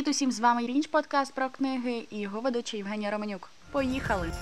Привіт усім! З вами Рінч подкаст про книги і його ведучий Євгенія Романюк. Поїхали!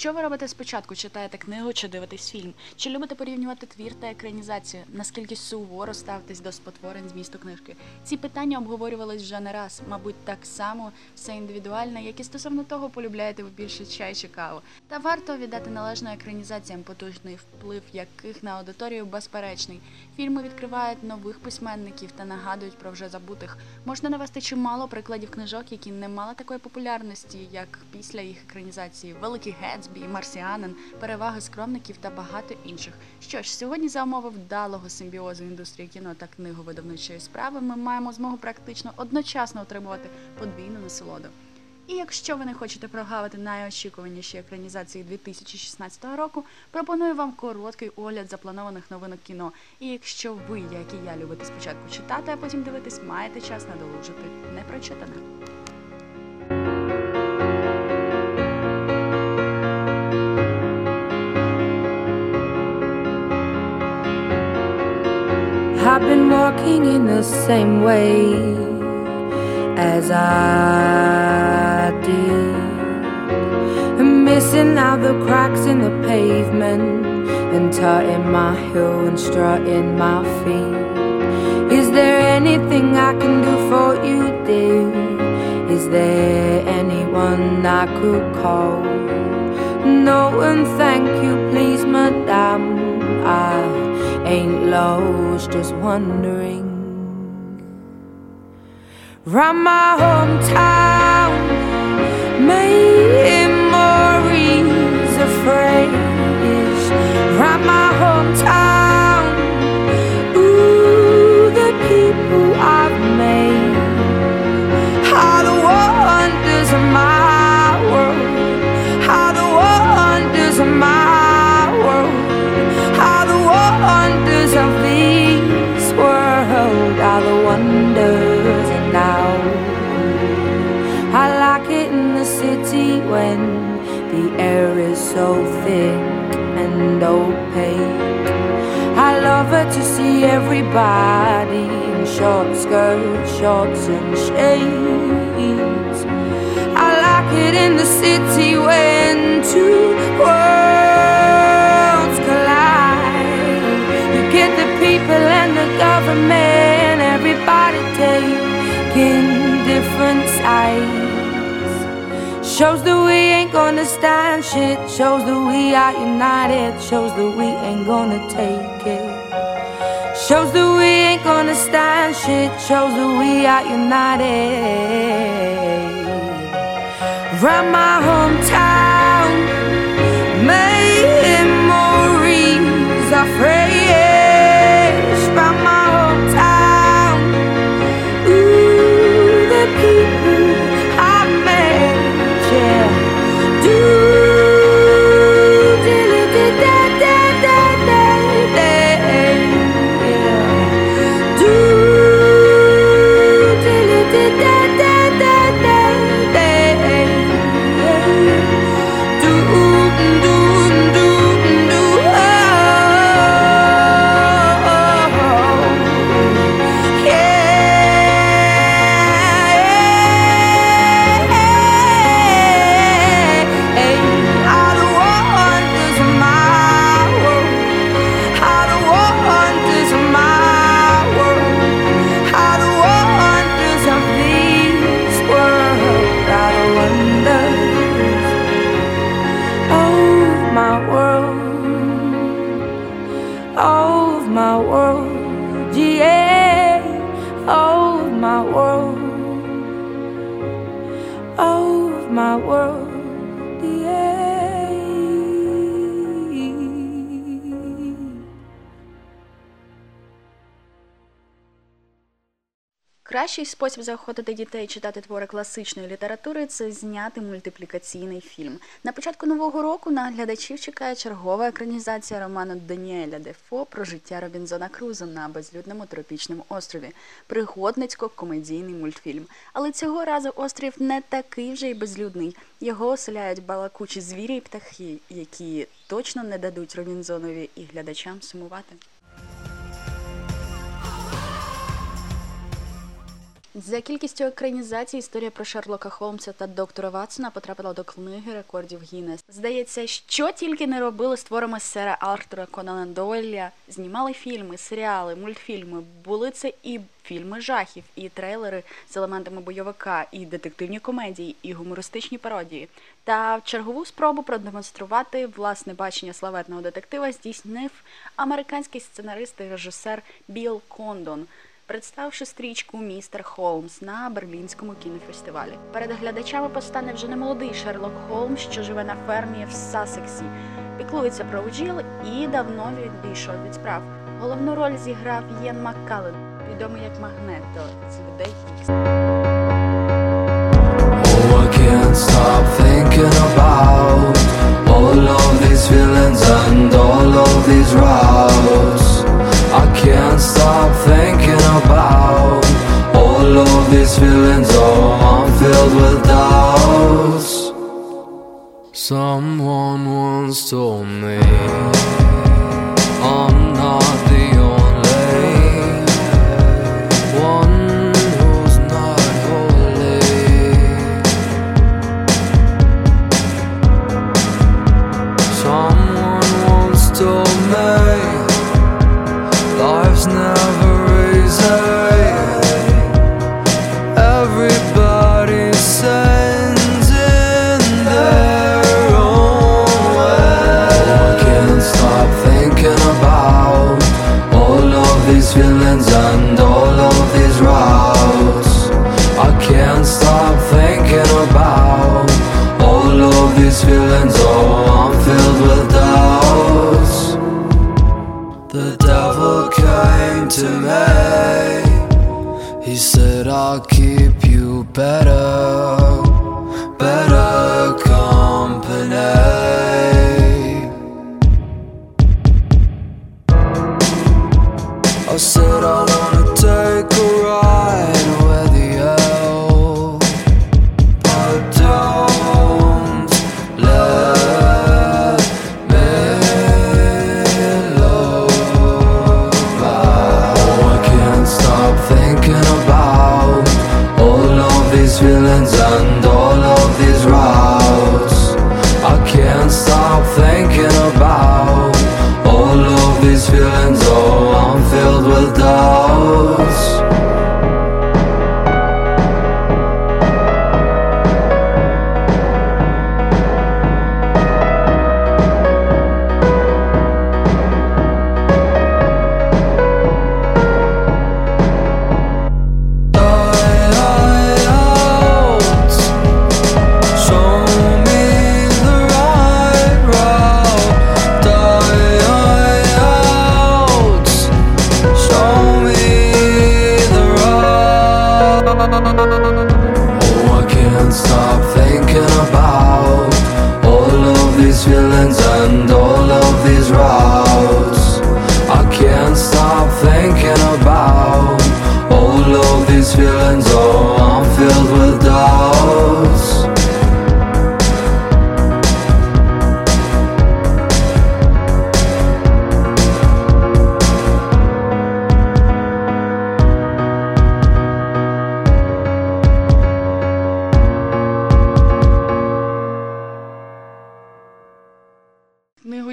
Що ви робите спочатку? Читаєте книгу чи дивитесь фільм? Чи любите порівнювати твір та екранізацію? Наскільки суворо ставитесь до спотворень змісту книжки? Ці питання обговорювались вже не раз. Мабуть, так само все індивідуальне, як і стосовно того, полюбляєте ви більше чай чи каву. Та варто віддати належно екранізаціям, потужний вплив яких на аудиторію безперечний. Фільми відкривають нових письменників та нагадують про вже забутих. Можна навести чимало прикладів книжок, які не мали такої популярності, як після їх екранізації. Великий Гетсбі, Марсіанин, переваги скромників та багато інших. Що ж, сьогодні за умови вдалого симбіозу індустрії кіно та книговидавничої справи ми маємо змогу практично одночасно отримувати подвійну насолоду. І якщо ви не хочете прогавити найочікуваніші екранізації 2016 року, пропоную вам короткий огляд запланованих новинок кіно. І якщо ви, як і я, любите спочатку читати, а потім дивитись, маєте час надолужити непрочитане. Walking in the same way as I did. Missing out the cracks in the pavement and tutting my heel and strutting my feet. Is there anything I can do for you, dear? Is there anyone I could call? No, and thank you, please, madame. I ain't lost, just wondering. Round my hometown, memories of phrase. Round my hometown, everybody in short skirts, shorts, and shades. I like it in the city when two worlds collide. You get the people and the government, everybody taking different sides. Shows that we ain't gonna stand shit. Shows that we are united. Shows that we ain't gonna take it. Shows that we ain't gonna stand shit. Shows that we are united. Round my hometown, Кращий спосіб заохотити дітей читати твори класичної літератури це зняти мультиплікаційний фільм. На початку нового року на глядачів чекає чергова екранізація роману Даніеля Дефо про життя Робінзона Крузо на безлюдному тропічному острові. Пригодницько-комедійний мультфільм. Але цього разу острів не такий вже й безлюдний. Його оселяють балакучі звірі і птахи, які точно не дадуть Робінзонові і глядачам сумувати. За кількістю екранізацій історія про Шерлока Холмса та доктора Ватсона потрапила до книги рекордів Гіннес. Здається, що тільки не робили з творами сера Артура Конана Дойля, знімали фільми, серіали, мультфільми. Були це і фільми жахів, і трейлери з елементами бойовика, і детективні комедії, і гумористичні пародії. Та чергову спробу продемонструвати власне бачення славетного детектива здійснив американський сценарист і режисер Білл Кондон представивши стрічку Містер Холмс на Берлінському кінофестивалі. Перед глядачами постане вже не молодий Шерлок Холмс, що живе на фермі в Сасексі, піклується про бджіл і давно відійшов від справ. Головну роль зіграв Ієн Маккеллен, відомий як Магнето з людей Ікс. Oh, all of these feelings and all of these routes. These feelings. Oh, I'm filled with doubts. Someone once told me I'm not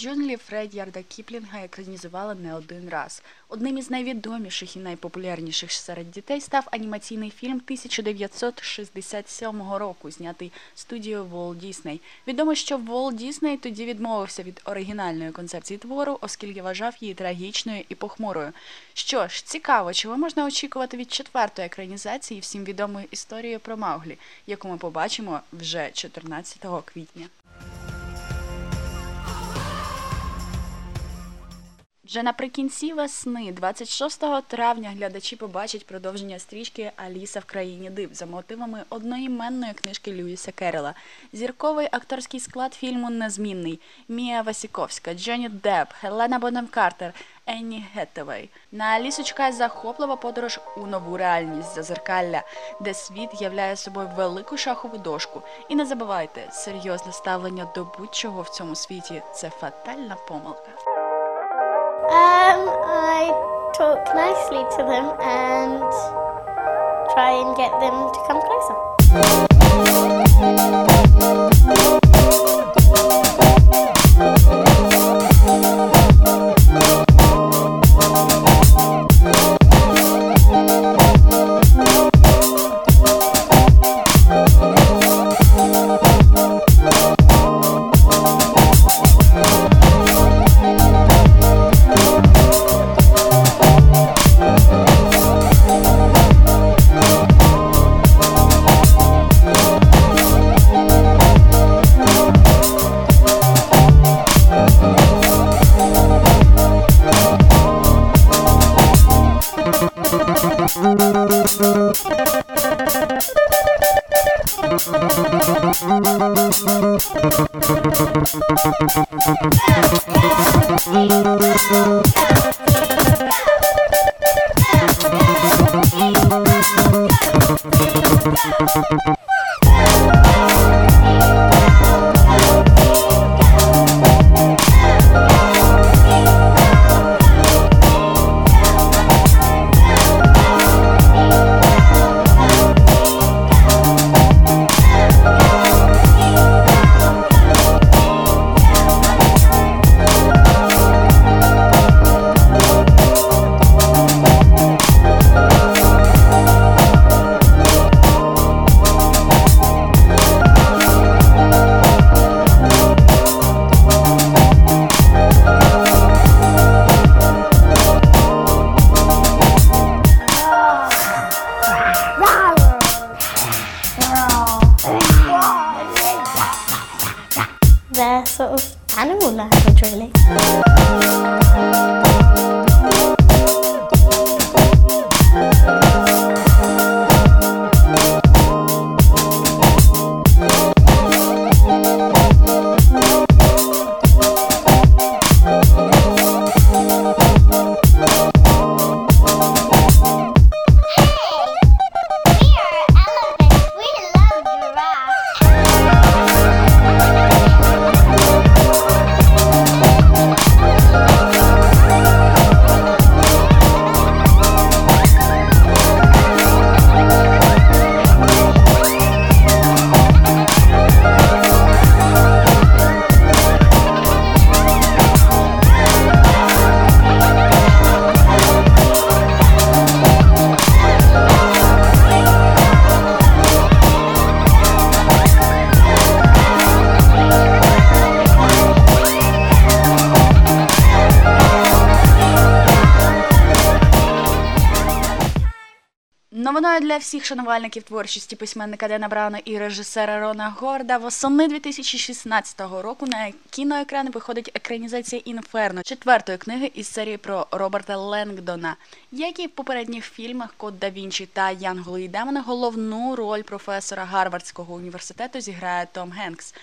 джунглі Фредярда Кіплінга екранізували не один раз. Одним із найвідоміших і найпопулярніших серед дітей став анімаційний фільм 1967 року, знятий студією Walt Disney. Відомо, що Walt Disney тоді відмовився від оригінальної концепції твору, оскільки вважав її трагічною і похмурою. Що ж, цікаво, чого можна очікувати від четвертої екранізації всім відомої історії про Мауглі, яку ми побачимо вже 14 квітня. Вже наприкінці весни, 26 травня, глядачі побачать продовження стрічки Аліса в країні див за мотивами одноіменної книжки Льюїса Керрола. Зірковий акторський склад фільму незмінний: Мія Васіковська, Джонні Депп, Хелена Бонем Картер, Енн Гетевей. На Алісу чекає захоплива подорож у нову реальність зазеркалля, де світ являє собою велику шахову дошку. І не забувайте, серйозне ставлення до будь-чого в цьому світі це фатальна помилка. Um, I talk nicely to them and try and get them to come closer. Для всіх шанувальників творчості письменника Дена Брауна і режисера Рона Горда восени 2016 року на кіноекрани виходить екранізація Інферно, четвертої книги із серії про Роберта Ленгдона. Як і в попередніх фільмах Код да Вінчі та Янголи і Демони, головну роль професора Гарвардського університету зіграє Том Генкс.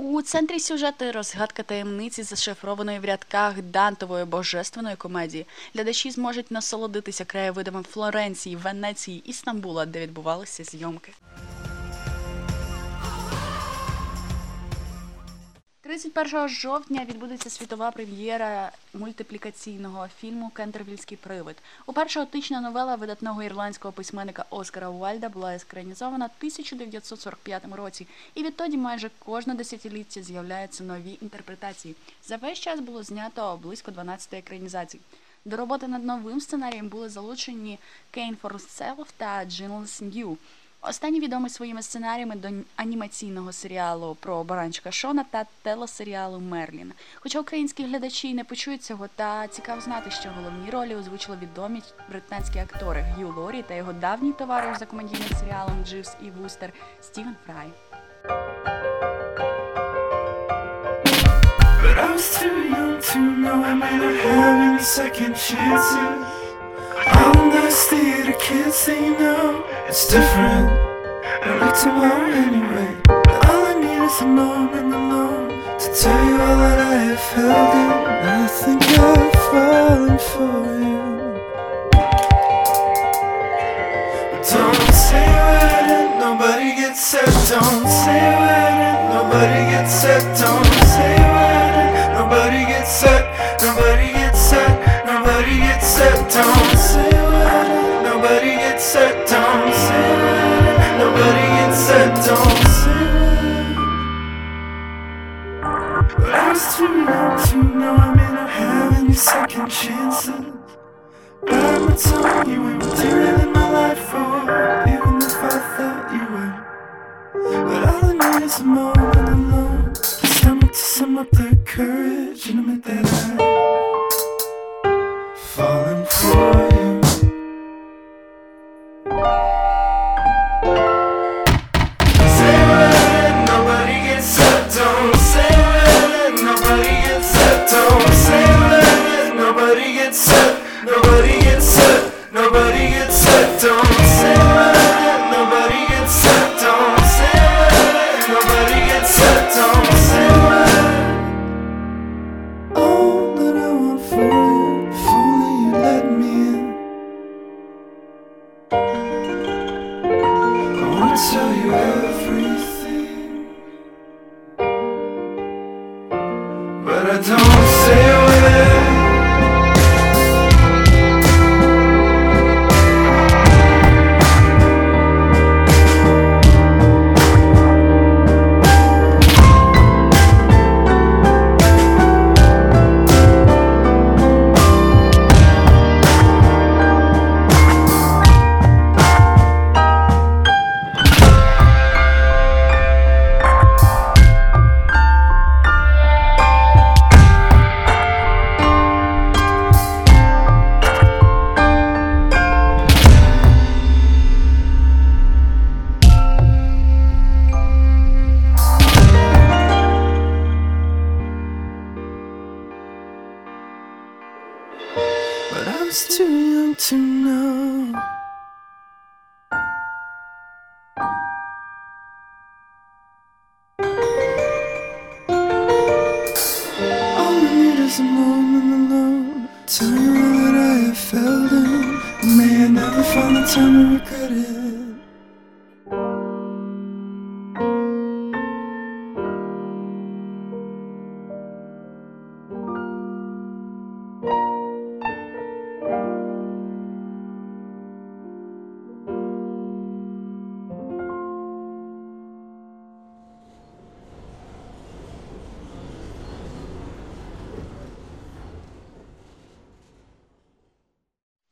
У центрі сюжету розгадка таємниці, зашифрованої в рядках Дантової божественної комедії. Глядачі зможуть насолодитися краєвидами Флоренції, Венеції і Стамбула, де відбувалися зйомки. 31 жовтня відбудеться світова прем'єра мультиплікаційного фільму Кентервільський привид. Уперше отична новела видатного ірландського письменника Оскара Уальда була екранізована в 1945 році, і відтоді майже кожне десятиліття з'являються нові інтерпретації. За весь час було знято близько 12 екранізацій. До роботи над новим сценарієм були залучені Кейн Форселф та Джилс Нью. Останні відомі своїми сценаріями до анімаційного серіалу про баранчика Шона та телесеріалу Мерлін. Хоча українські глядачі не почують цього, та цікаво знати, що головні ролі озвучили відомі британські актори Г'ю Лорі та його давній товариш за комедійним серіалом Дживс і Вустер Стівен Фрай. But I was young to know I may not have second chances. All nasty the kids say no, it's different. I like tomorrow anyway. But all I need is a moment alone to tell you all that I have held in. I think I've fallen for you. Don't say when it, nobody gets hurt. Don't say when it, nobody gets hurt. Don't say when it, nobody gets set. gets say it. Nobody gets her down. But I was too young to know I may not have any second chances. By my time, you ain't material in my life, or even if I thought you were. But all I need is more. Don't But I was too young to know. All I need is a moment alone. Tell you all that I have felt in. May I never find the time to regret it.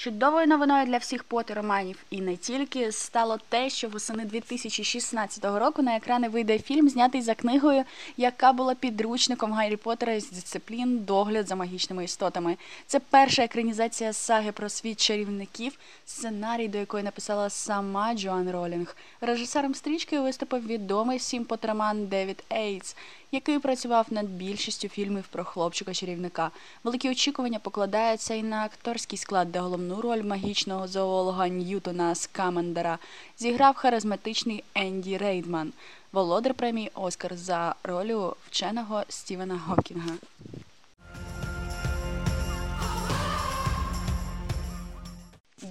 Чудовою новиною для всіх потероманів і не тільки стало те, що восени 2016 року на екрани вийде фільм, знятий за книгою, яка була підручником Гаррі Поттера з дисциплін догляд за магічними істотами. Це перша екранізація саги про світ чарівників, сценарій до якої написала сама Джоан Ролінг. Режисером стрічки виступив відомий всім потероман Девід Ейтс, який працював над більшістю фільмів про хлопчика-чарівника. Великі очікування покладаються і на акторський склад, де головну роль магічного зоолога Ньютона Скамендера зіграв харизматичний Енді Рейдман, володар премії Оскар за ролю вченого Стівена Гокінга. –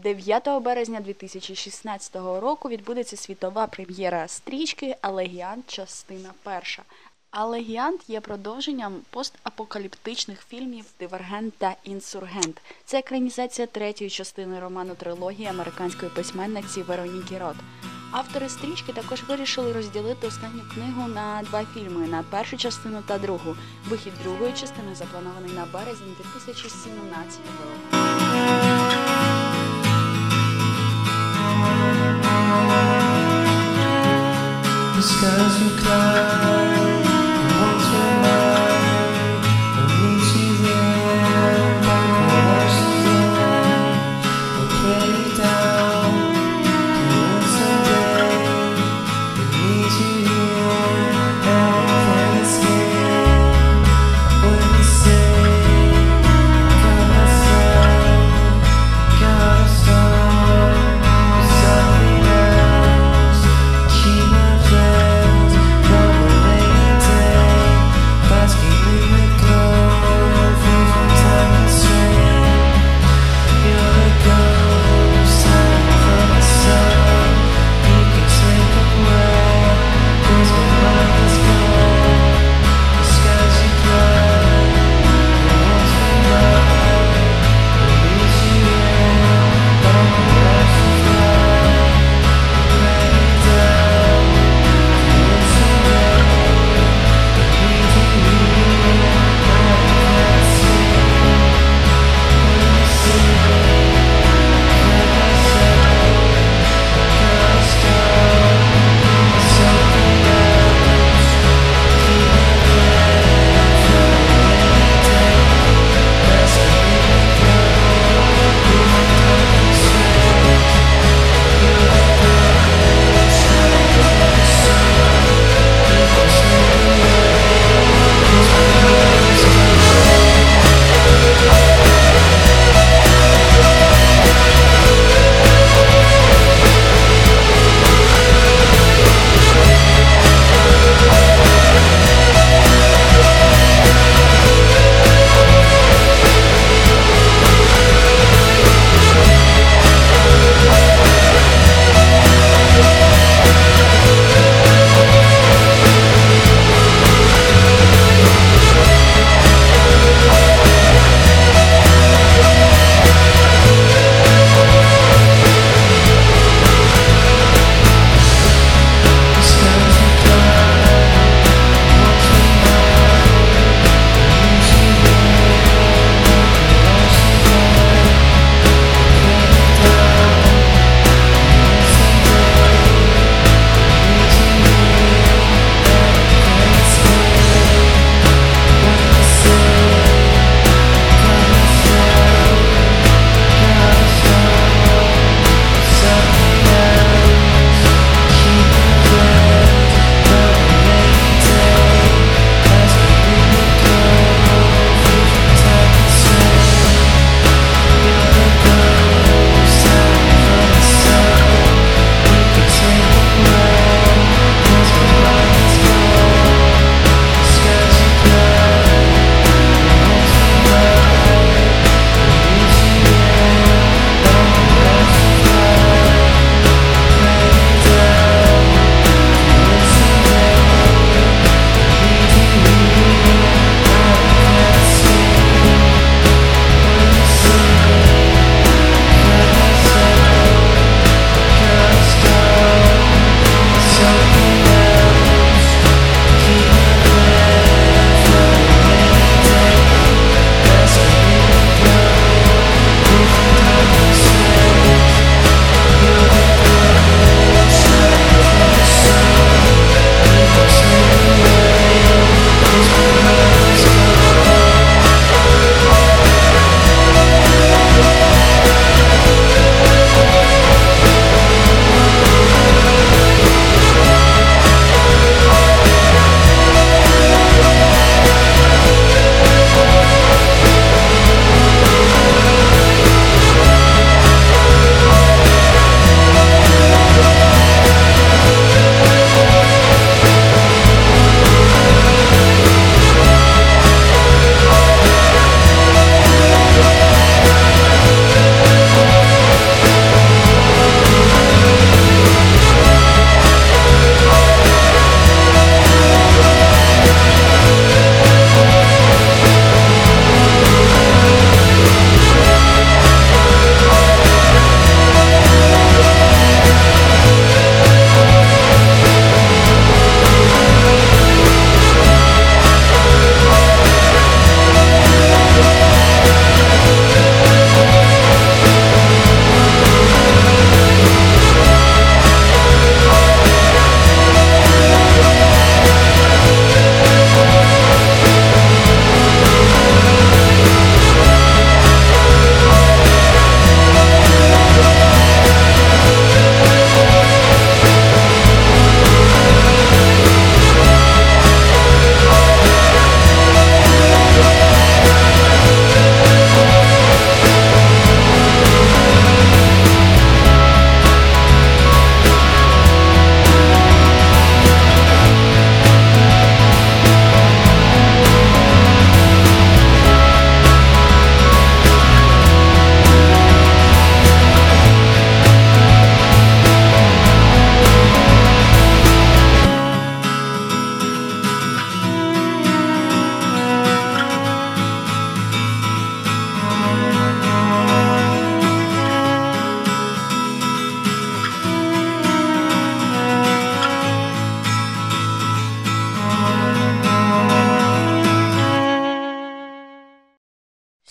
9 березня 2016 року відбудеться світова прем'єра стрічки Алегіант, частина перша. Алегіант є продовженням постапокаліптичних фільмів Дивергент та Інсургент. Це екранізація третьої частини роману трилогії американської письменниці Вероніки Рот. Автори стрічки також вирішили розділити останню книгу на два фільми на першу частину та другу. Вихід другої частини запланований на березень 2017 року. The skies will cloud,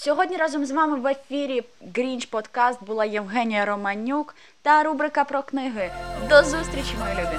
Сьогодні разом з вами в ефірі Грінч Подкаст була Євгенія Романюк та рубрика про книги. До зустрічі, мої любі!